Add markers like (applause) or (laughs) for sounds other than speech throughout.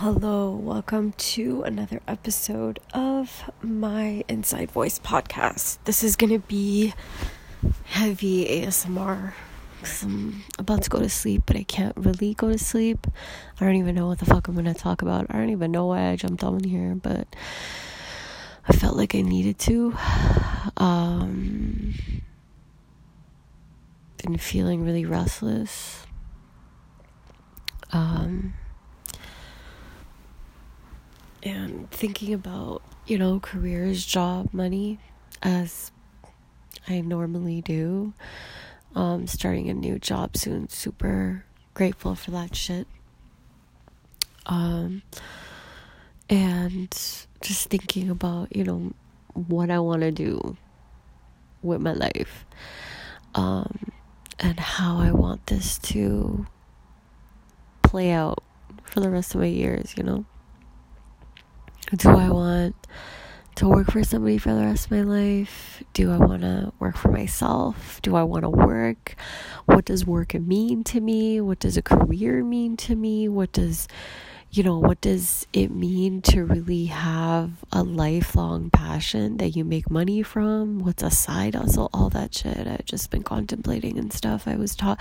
Hello, welcome to another episode of my Inside Voice podcast. This is going to be heavy ASMR because I'm about to go to sleep, but I can't really go to sleep. I don't even know what the fuck I'm going to talk about. I don't even know why I jumped on here, but I felt like I needed to. Um, been feeling really restless. Um, and thinking about, you know, careers, job, money, as I normally do. Um, starting a new job soon. Super grateful for that shit. Um, and just thinking about, you know, what I want to do with my life. Um, and how I want this to play out for the rest of my years, you know? Do I want to work for somebody for the rest of my life? Do I want to work for myself? Do I want to work? What does work mean to me? What does a career mean to me? What does, you know, what does it mean to really have a lifelong passion that you make money from? What's a side hustle? All that shit. I've just been contemplating and stuff. I was taught,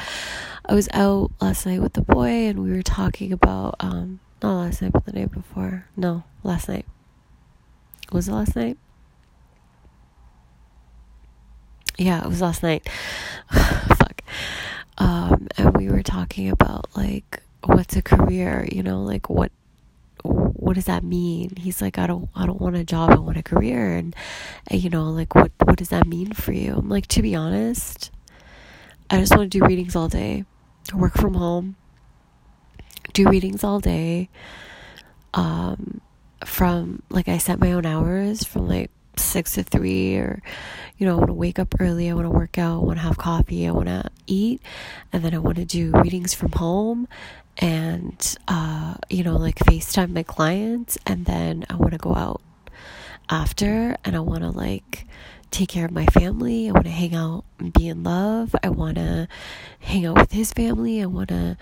I was out last night with the boy and we were talking about, um, not last night, but the night before. No, last night. Was it last night? Yeah, it was last night. (sighs) Fuck. Um, and we were talking about like what's a career, you know, like what what does that mean? He's like, I don't I don't want a job, I want a career and, and you know, like what what does that mean for you? I'm like, to be honest, I just want to do readings all day, work from home, do readings all day. Um, from like I set my own hours from like six to three, or you know, I want to wake up early. I want to work out. I want to have coffee. I want to eat, and then I want to do readings from home, and uh, you know, like FaceTime my clients, and then I want to go out after, and I want to like take care of my family. I want to hang out and be in love. I want to hang out with his family. I want to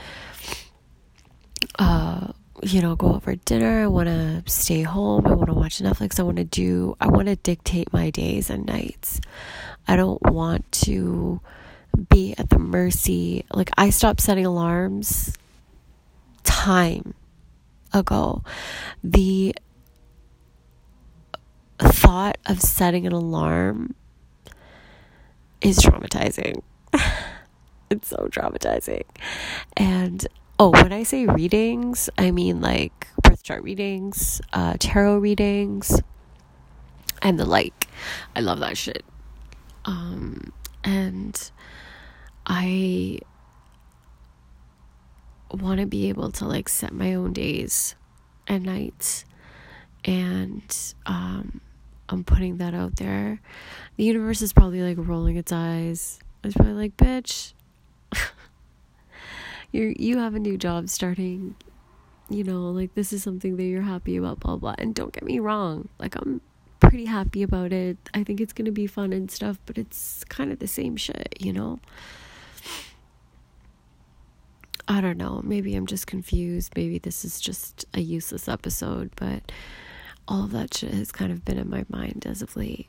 uh, you know, go out for dinner. I want to stay home. I want to watch Netflix. I want to do, I want to dictate my days and nights. I don't want to be at the mercy. Like, I stopped setting alarms time ago. The thought of setting an alarm is traumatizing. (laughs) it's so traumatizing. And oh, when I say readings, I mean like birth chart readings, uh, tarot readings, and the like. I love that shit. Um, and I want to be able to like set my own days and nights, and um, I'm putting that out there. The universe is probably like rolling its eyes. It's probably like, bitch. (laughs) you you have a new job starting you know like this is something that you're happy about blah blah. And don't get me wrong like i'm pretty happy about it. I think it's going to be fun and stuff but it's kind of the same shit you know? I don't know. Maybe i'm just confused. Maybe this is just a useless episode but all of that shit has kind of been in my mind as of late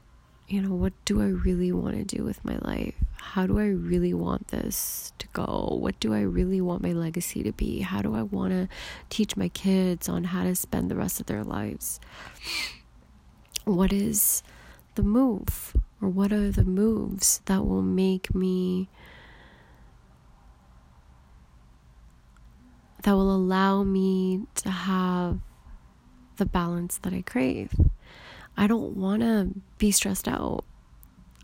you know, what do I really want to do with my life? How do I really want this to go? What do I really want my legacy to be? How do I want to teach my kids on how to spend the rest of their lives? What is the move? Or what are the moves that will make me, that will allow me to have the balance that I crave? I don't want to be stressed out.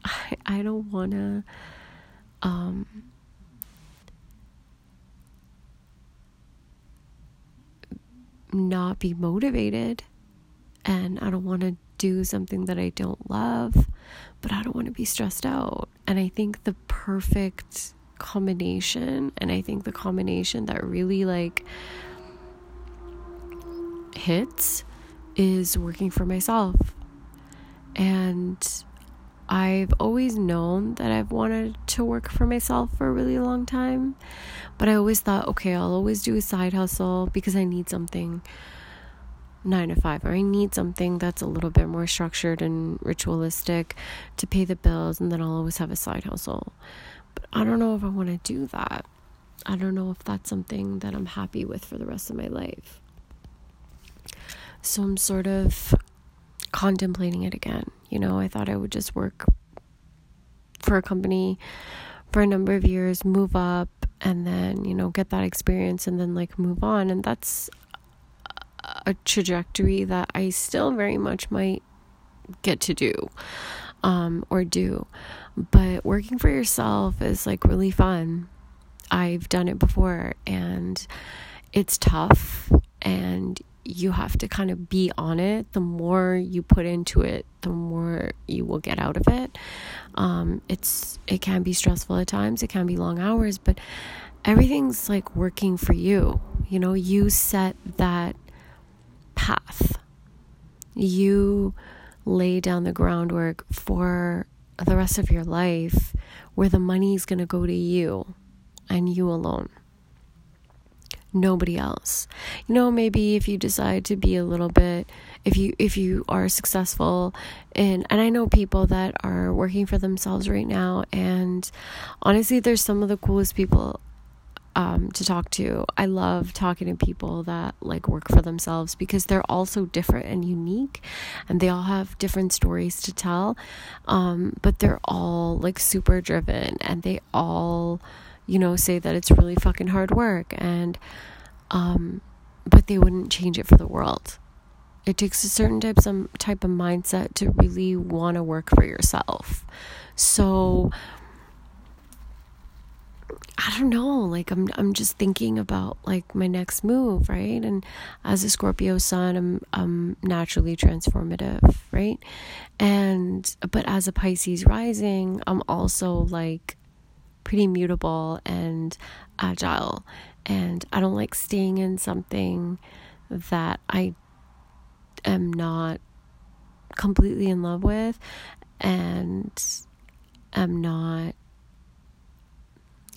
I, I don't want to um, not be motivated and I don't want to do something that I don't love, but I don't want to be stressed out. And I think the perfect combination, and I think the combination that really like hits is working for myself and I've always known that I've wanted to work for myself for a really long time. But I always thought, okay, I'll always do a side hustle because I need something nine to five, or I need something that's a little bit more structured and ritualistic to pay the bills, and then I'll always have a side hustle. But I don't know if I want to do that. I don't know if that's something that I'm happy with for the rest of my life. So I'm sort of contemplating it again. You know, I thought I would just work for a company for a number of years, move up, and then, you know, get that experience and then like move on. And that's a trajectory that I still very much might get to do um, or do. But working for yourself is like really fun. I've done it before and it's tough and you have to kind of be on it. The more you put into it, the more you will get out of it. Um, it's it can be stressful at times. It can be long hours, but everything's like working for you. You know, you set that path. You lay down the groundwork for the rest of your life where the money is going to go to you and you alone nobody else you know maybe if you decide to be a little bit if you if you are successful and and I know people that are working for themselves right now and honestly there's some of the coolest people um, to talk to. I love talking to people that like work for themselves because they're all so different and unique, and they all have different stories to tell. Um, but they're all like super driven, and they all, you know, say that it's really fucking hard work, and um, but they wouldn't change it for the world. It takes a certain type some type of mindset to really want to work for yourself. So I don't know, like I'm I'm just thinking about like my next move, right? And as a Scorpio sun, I'm I'm naturally transformative, right? And but as a Pisces rising, I'm also like pretty mutable and agile. And I don't like staying in something that I am not completely in love with and am not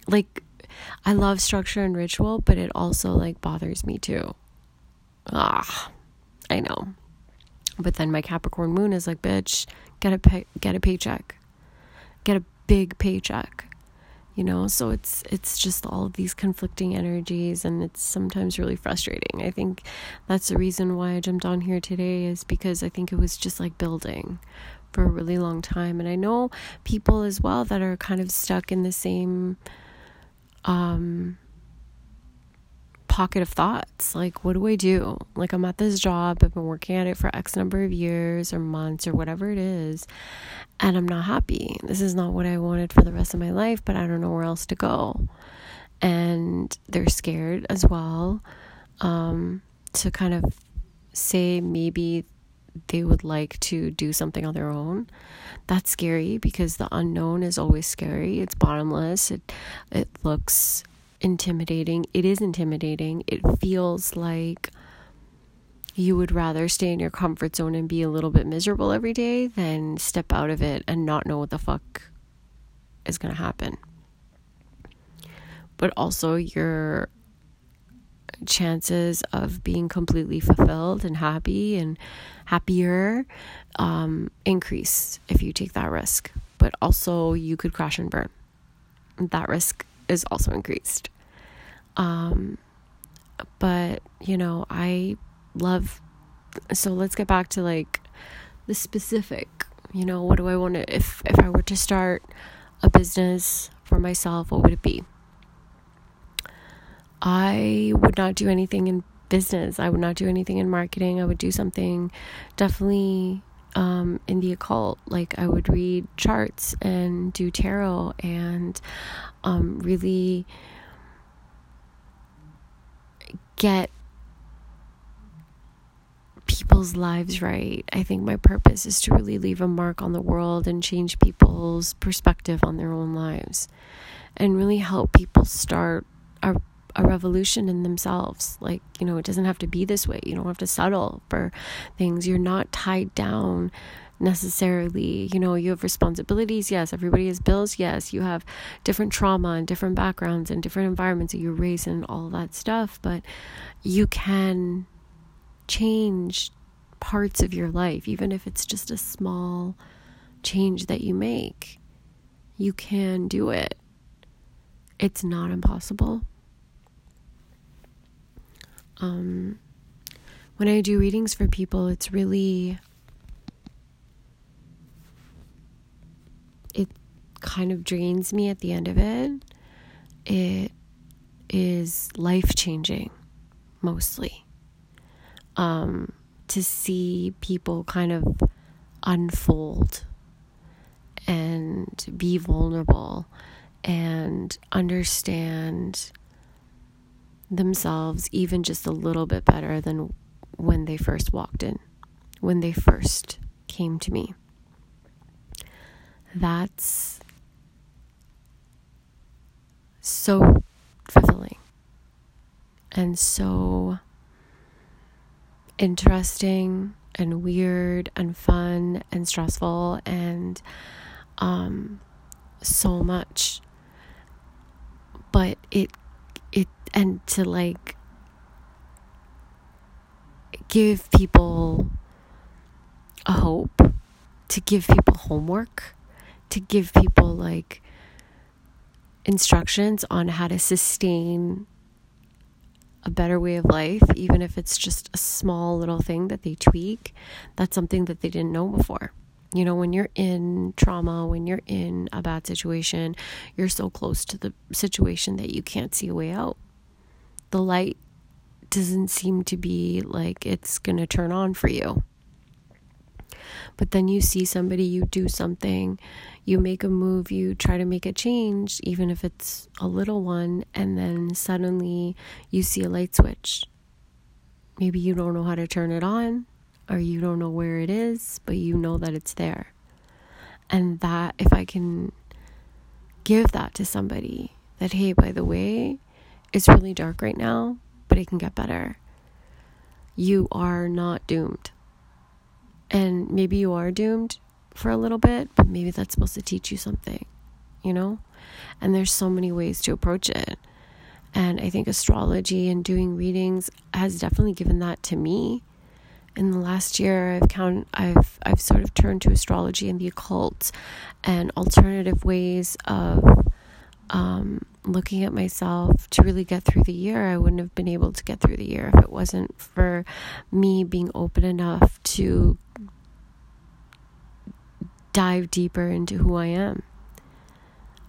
like I love structure and ritual, but it also like bothers me too. Ah, I know. But then my Capricorn moon is like, bitch, get a pay- get a paycheck. Get a big paycheck. You know, so it's it's just all these conflicting energies and it's sometimes really frustrating. I think that's the reason why I jumped on here today is because I think it was just like building for a really long time and I know people as well that are kind of stuck in the same um, pocket of thoughts. Like, what do I do? Like, I'm at this job, I've been working at it for X number of years or months or whatever it is, and I'm not happy. This is not what I wanted for the rest of my life, but I don't know where else to go. And they're scared as well um, to kind of say maybe they would like to do something on their own. That's scary because the unknown is always scary. It's bottomless. It it looks intimidating. It is intimidating. It feels like you would rather stay in your comfort zone and be a little bit miserable every day than step out of it and not know what the fuck is going to happen. But also your chances of being completely fulfilled and happy and happier um, increase if you take that risk. But also, you could crash and burn. That risk is also increased. Um, but, you know, I love. So let's get back to like the specific. You know, what do I want to, if, if I were to start a business for myself, what would it be? I would not do anything in business. I would not do anything in marketing. I would do something definitely um, in the occult. Like I would read charts and do tarot and um, really get people's lives right. I think my purpose is to really leave a mark on the world and change people's perspective on their own lives and really help people start a a revolution in themselves. Like, you know, it doesn't have to be this way. You don't have to settle for things. You're not tied down necessarily. You know, you have responsibilities. Yes. Everybody has bills. Yes. You have different trauma and different backgrounds and different environments that you're raised in, all that stuff. But you can change parts of your life, even if it's just a small change that you make. You can do it. It's not impossible. Um, when I do readings for people, it's really it kind of drains me at the end of it. It is life changing, mostly. Um, to see people kind of unfold and be vulnerable and understand themselves even just a little bit better than when they first walked in, when they first came to me. That's so fulfilling and so interesting and weird and fun and stressful and um, so much. But it, it, and to like give people a hope, to give people homework, to give people like instructions on how to sustain a better way of life, even if it's just a small little thing that they tweak, that's something that they didn't know before. You know, when you're in trauma, when you're in a bad situation, you're so close to the situation that you can't see a way out. The light doesn't seem to be like it's going to turn on for you. But then you see somebody, you do something, you make a move, you try to make a change, even if it's a little one, and then suddenly you see a light switch. Maybe you don't know how to turn it on, or you don't know where it is, but you know that it's there. And that, if I can give that to somebody, that, hey, by the way, it's really dark right now, but it can get better. You are not doomed. And maybe you are doomed for a little bit, but maybe that's supposed to teach you something, you know? And there's so many ways to approach it. And I think astrology and doing readings has definitely given that to me. In the last year, I've count, I've I've sort of turned to astrology and the occult and alternative ways of um, looking at myself to really get through the year. I wouldn't have been able to get through the year if it wasn't for me being open enough to dive deeper into who I am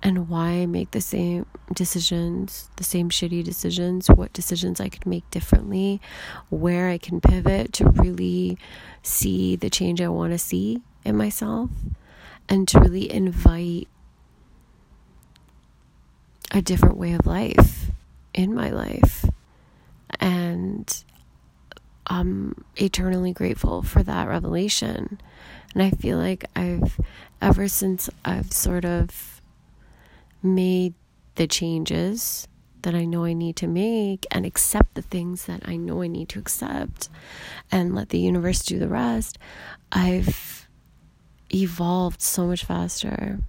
and why I make the same decisions, the same shitty decisions, what decisions I could make differently, where I can pivot to really see the change I want to see in myself, and to really invite a different way of life in my life. And I'm eternally grateful for that revelation. And I feel like I've, ever since I've sort of made the changes that I know I need to make and accept the things that I know I need to accept and let the universe do the rest, I've evolved so much faster.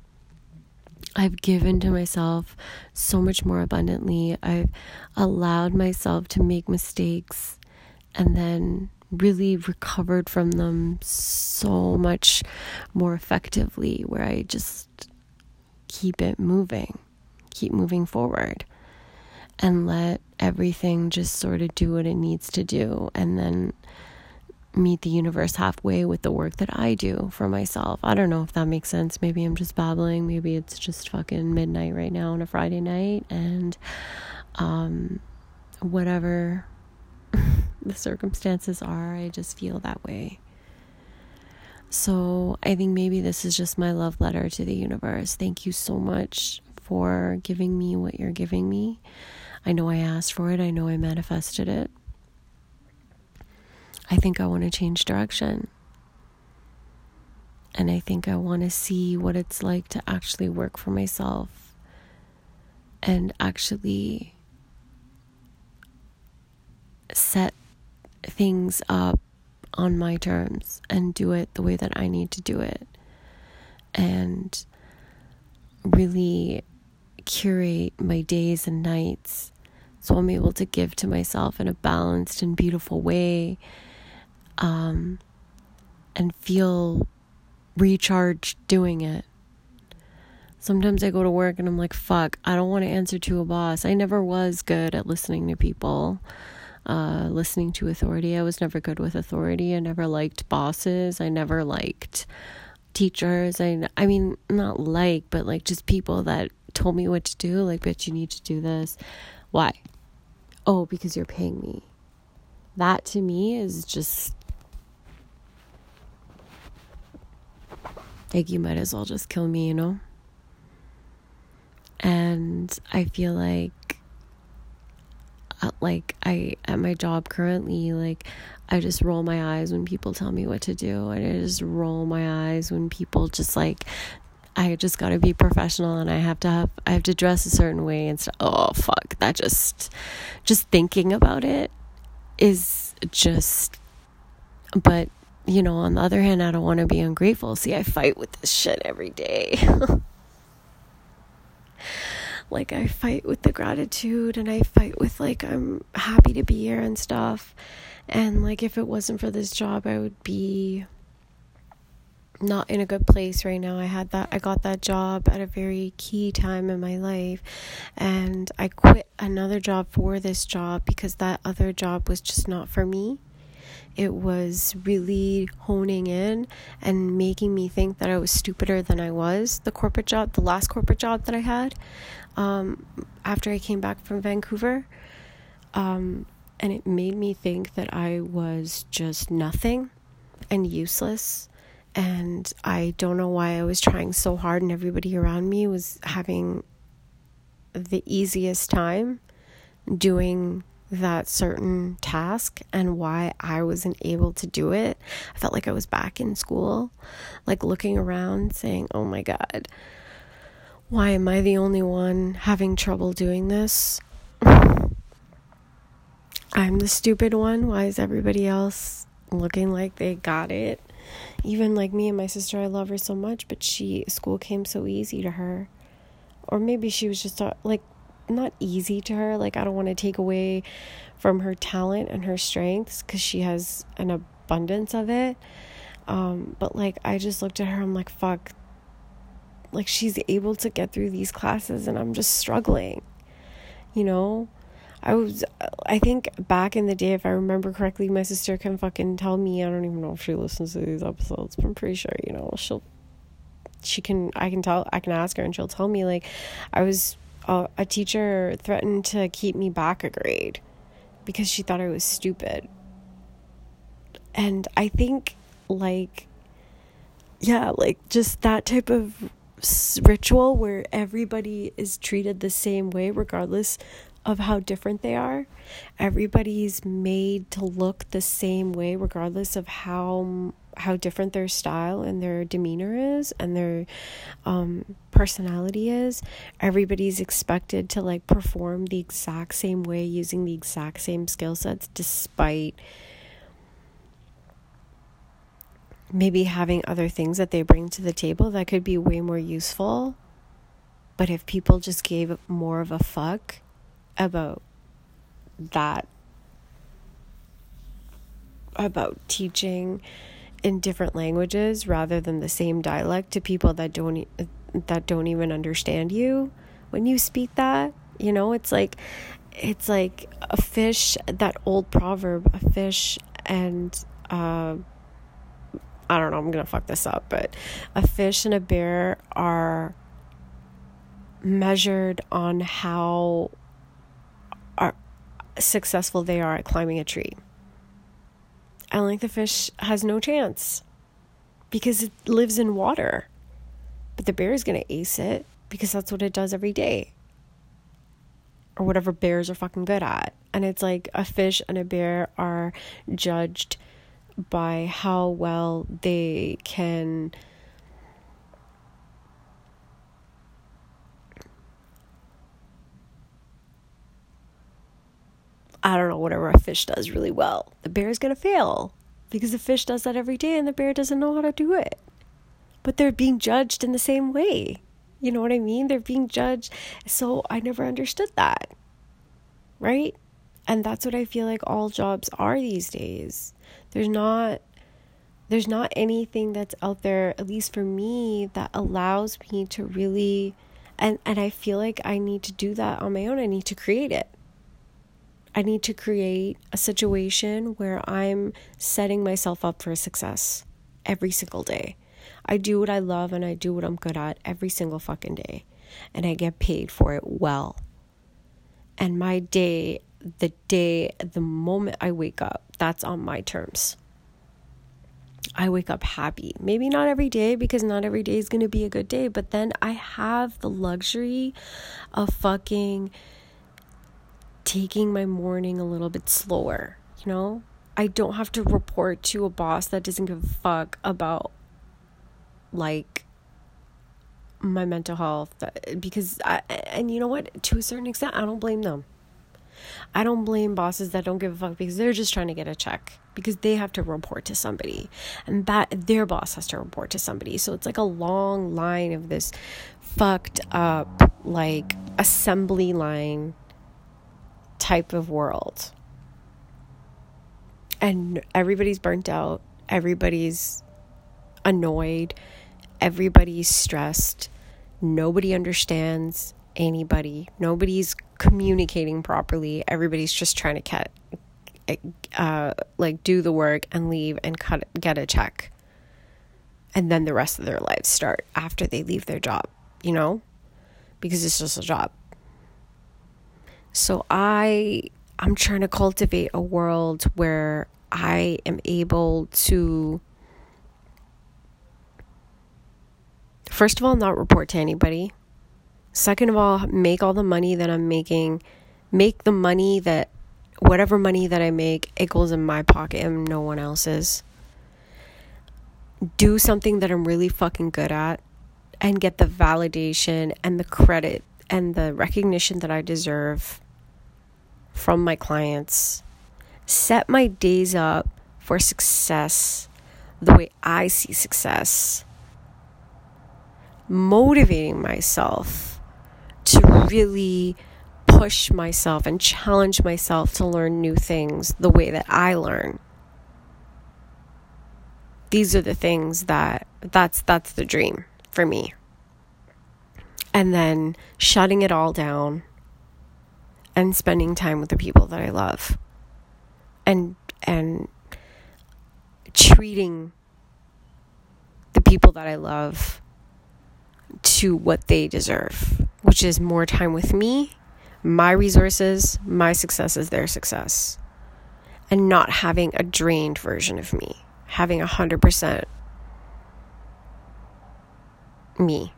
I've given to myself so much more abundantly. I've allowed myself to make mistakes and then really recovered from them so much more effectively, where I just keep it moving, keep moving forward, and let everything just sort of do what it needs to do, and then meet the universe halfway with the work that I do for myself. I don't know if that makes sense. Maybe I'm just babbling. Maybe it's just fucking midnight right now on a Friday night and um whatever (laughs) the circumstances are, I just feel that way. So I think maybe this is just my love letter to the universe. Thank you so much for giving me what you're giving me. I know I asked for it, I know I manifested it. I think I want to change direction. And I think I want to see what it's like to actually work for myself and actually set things up on my terms and do it the way that I need to do it. And really curate my days and nights so I'm able to give to myself in a balanced and beautiful way um, and feel recharged doing it. Sometimes I go to work and I'm like, fuck, I don't want to answer to a boss. I never was good at listening to people, uh, listening to authority. I was never good with authority. I never liked bosses. I never liked teachers. I, I mean, not like, but like just people that told me what to do. Like, bitch, you need to do this. Why? Oh, because you're paying me. That to me is just like you might as well just kill me, you know? And I feel like uh, like I at my job currently like I just roll my eyes when people tell me what to do and I just roll my eyes when people just like I just got to be professional and I have to have I have to dress a certain way and stuff. Oh fuck, that just just thinking about it is just but you know, on the other hand, I don't want to be ungrateful. See, I fight with this shit every day. (laughs) like I fight with the gratitude and I fight with like I'm happy to be here and stuff. And like if it wasn't for this job, I would be not in a good place right now. I had that I got that job at a very key time in my life and I quit another job for this job because that other job was just not for me. It was really honing in and making me think that I was stupider than I was. The corporate job, the last corporate job that I had um, after I came back from Vancouver. Um, and it made me think that I was just nothing and useless. And I don't know why I was trying so hard, and everybody around me was having the easiest time doing that certain task and why I wasn't able to do it. I felt like I was back in school, like looking around saying, oh my God, why am I the only one having trouble doing this? (sighs) I'm the stupid one. Why is everybody else looking like they got it? Even like me and my sister, I love her so much, but she, school came so easy to her. Or maybe she was just uh, like not easy to her. Like, I don't want to take away from her talent and her strengths because she has an abundance of it. Um, but like, I just looked at her, I'm like, fuck. Like, she's able to get through these classes, and I'm just struggling. You know? I was, I think back in the day, if I remember correctly, my sister can fucking tell me. I don't even know if she listens to these episodes, but I'm pretty sure, you know, she'll, she can, I can tell, I can ask her and she'll tell me, like, I was a, teacher threatened to keep me back a grade because she thought I was stupid. And I think, like, yeah, like just that type of ritual where everybody is treated the same way, regardless of how different they are. Everybody's made to look the same way, regardless of how how different their style and their demeanor is and their um, personality is. Everybody's expected to like perform the exact same way using the exact same skill sets despite maybe having other things that they bring to the table that could be way more useful. But if people just gave more of a fuck about that, about teaching in different languages rather than the same dialect to people that don't that don't even understand you when you speak that you know it's like it's like a fish that old proverb a fish and uh I don't know, I'm gonna fuck this up, but a fish and a bear are measured on how are successful they are at climbing a tree. And like the fish has no chance because it lives in water. But the bear is going to ace it because that's what it does every day. Or whatever bears are fucking good at. And it's like a fish and a bear are judged by how well they can I don't know, whatever a fish does really well. The bear is going to fail because the fish does that every day and the bear doesn't know how to do it. But they're being judged in the same way. You know what I mean? They're being judged. So I never understood that. Right? And that's what I feel like all jobs are these days. There's not there's not anything that's out there at least for me that allows me to really and and I feel like I need to do that on my own. I need to create it. I need to create a situation where I'm setting myself up for success every single day. I do what I love and I do what I'm good at every single fucking day. And I get paid for it well. And my day, the day, the moment I wake up, that's on my terms. I wake up happy. Maybe not every day because not every day is going to be a good day, but then I have the luxury of fucking taking my morning a little bit slower, you know? I don't have to report to a boss that doesn't give a fuck about like my mental health uh, because I and you know what to a certain extent I don't blame them. I don't blame bosses that don't give a fuck because they're just trying to get a check because they have to report to somebody and that their boss has to report to somebody. So it's like a long line of this fucked up like assembly line type of world. And everybody's burnt out, everybody's annoyed, everybody's stressed, nobody understands anybody, nobody's communicating properly, everybody's just trying to get uh, like do the work and leave and cut get a check. And then the rest of their lives start after they leave their job you know? Because it's just a job so i i'm trying to cultivate a world where i am able to first of all not report to anybody. Second of all make all the money that i'm making. Make the money that whatever money that I make, it goes in my pocket and no one else's. Do something that I'm really fucking good at and get the validation and the credit and the recognition that I deserve from my clients. Set my days up for success the way I see success. Motivating myself to really push myself and challenge myself to learn new things the way that I learn. These are the things that that's that's the dream for me. And then shutting it all down and spending time with the people that I love. And and treating the people that I love to what they deserve, which is more time with me my resources, my success is their success. And not having a drained version of me, having a 100% me,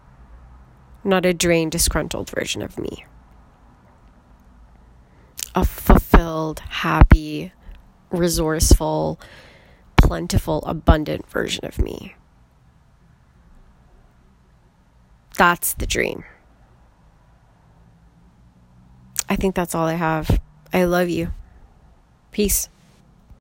not a drained, disgruntled version of me. A fulfilled, happy, resourceful, plentiful, abundant version of me. That's the dream. I think that's all I have. I love you. Peace.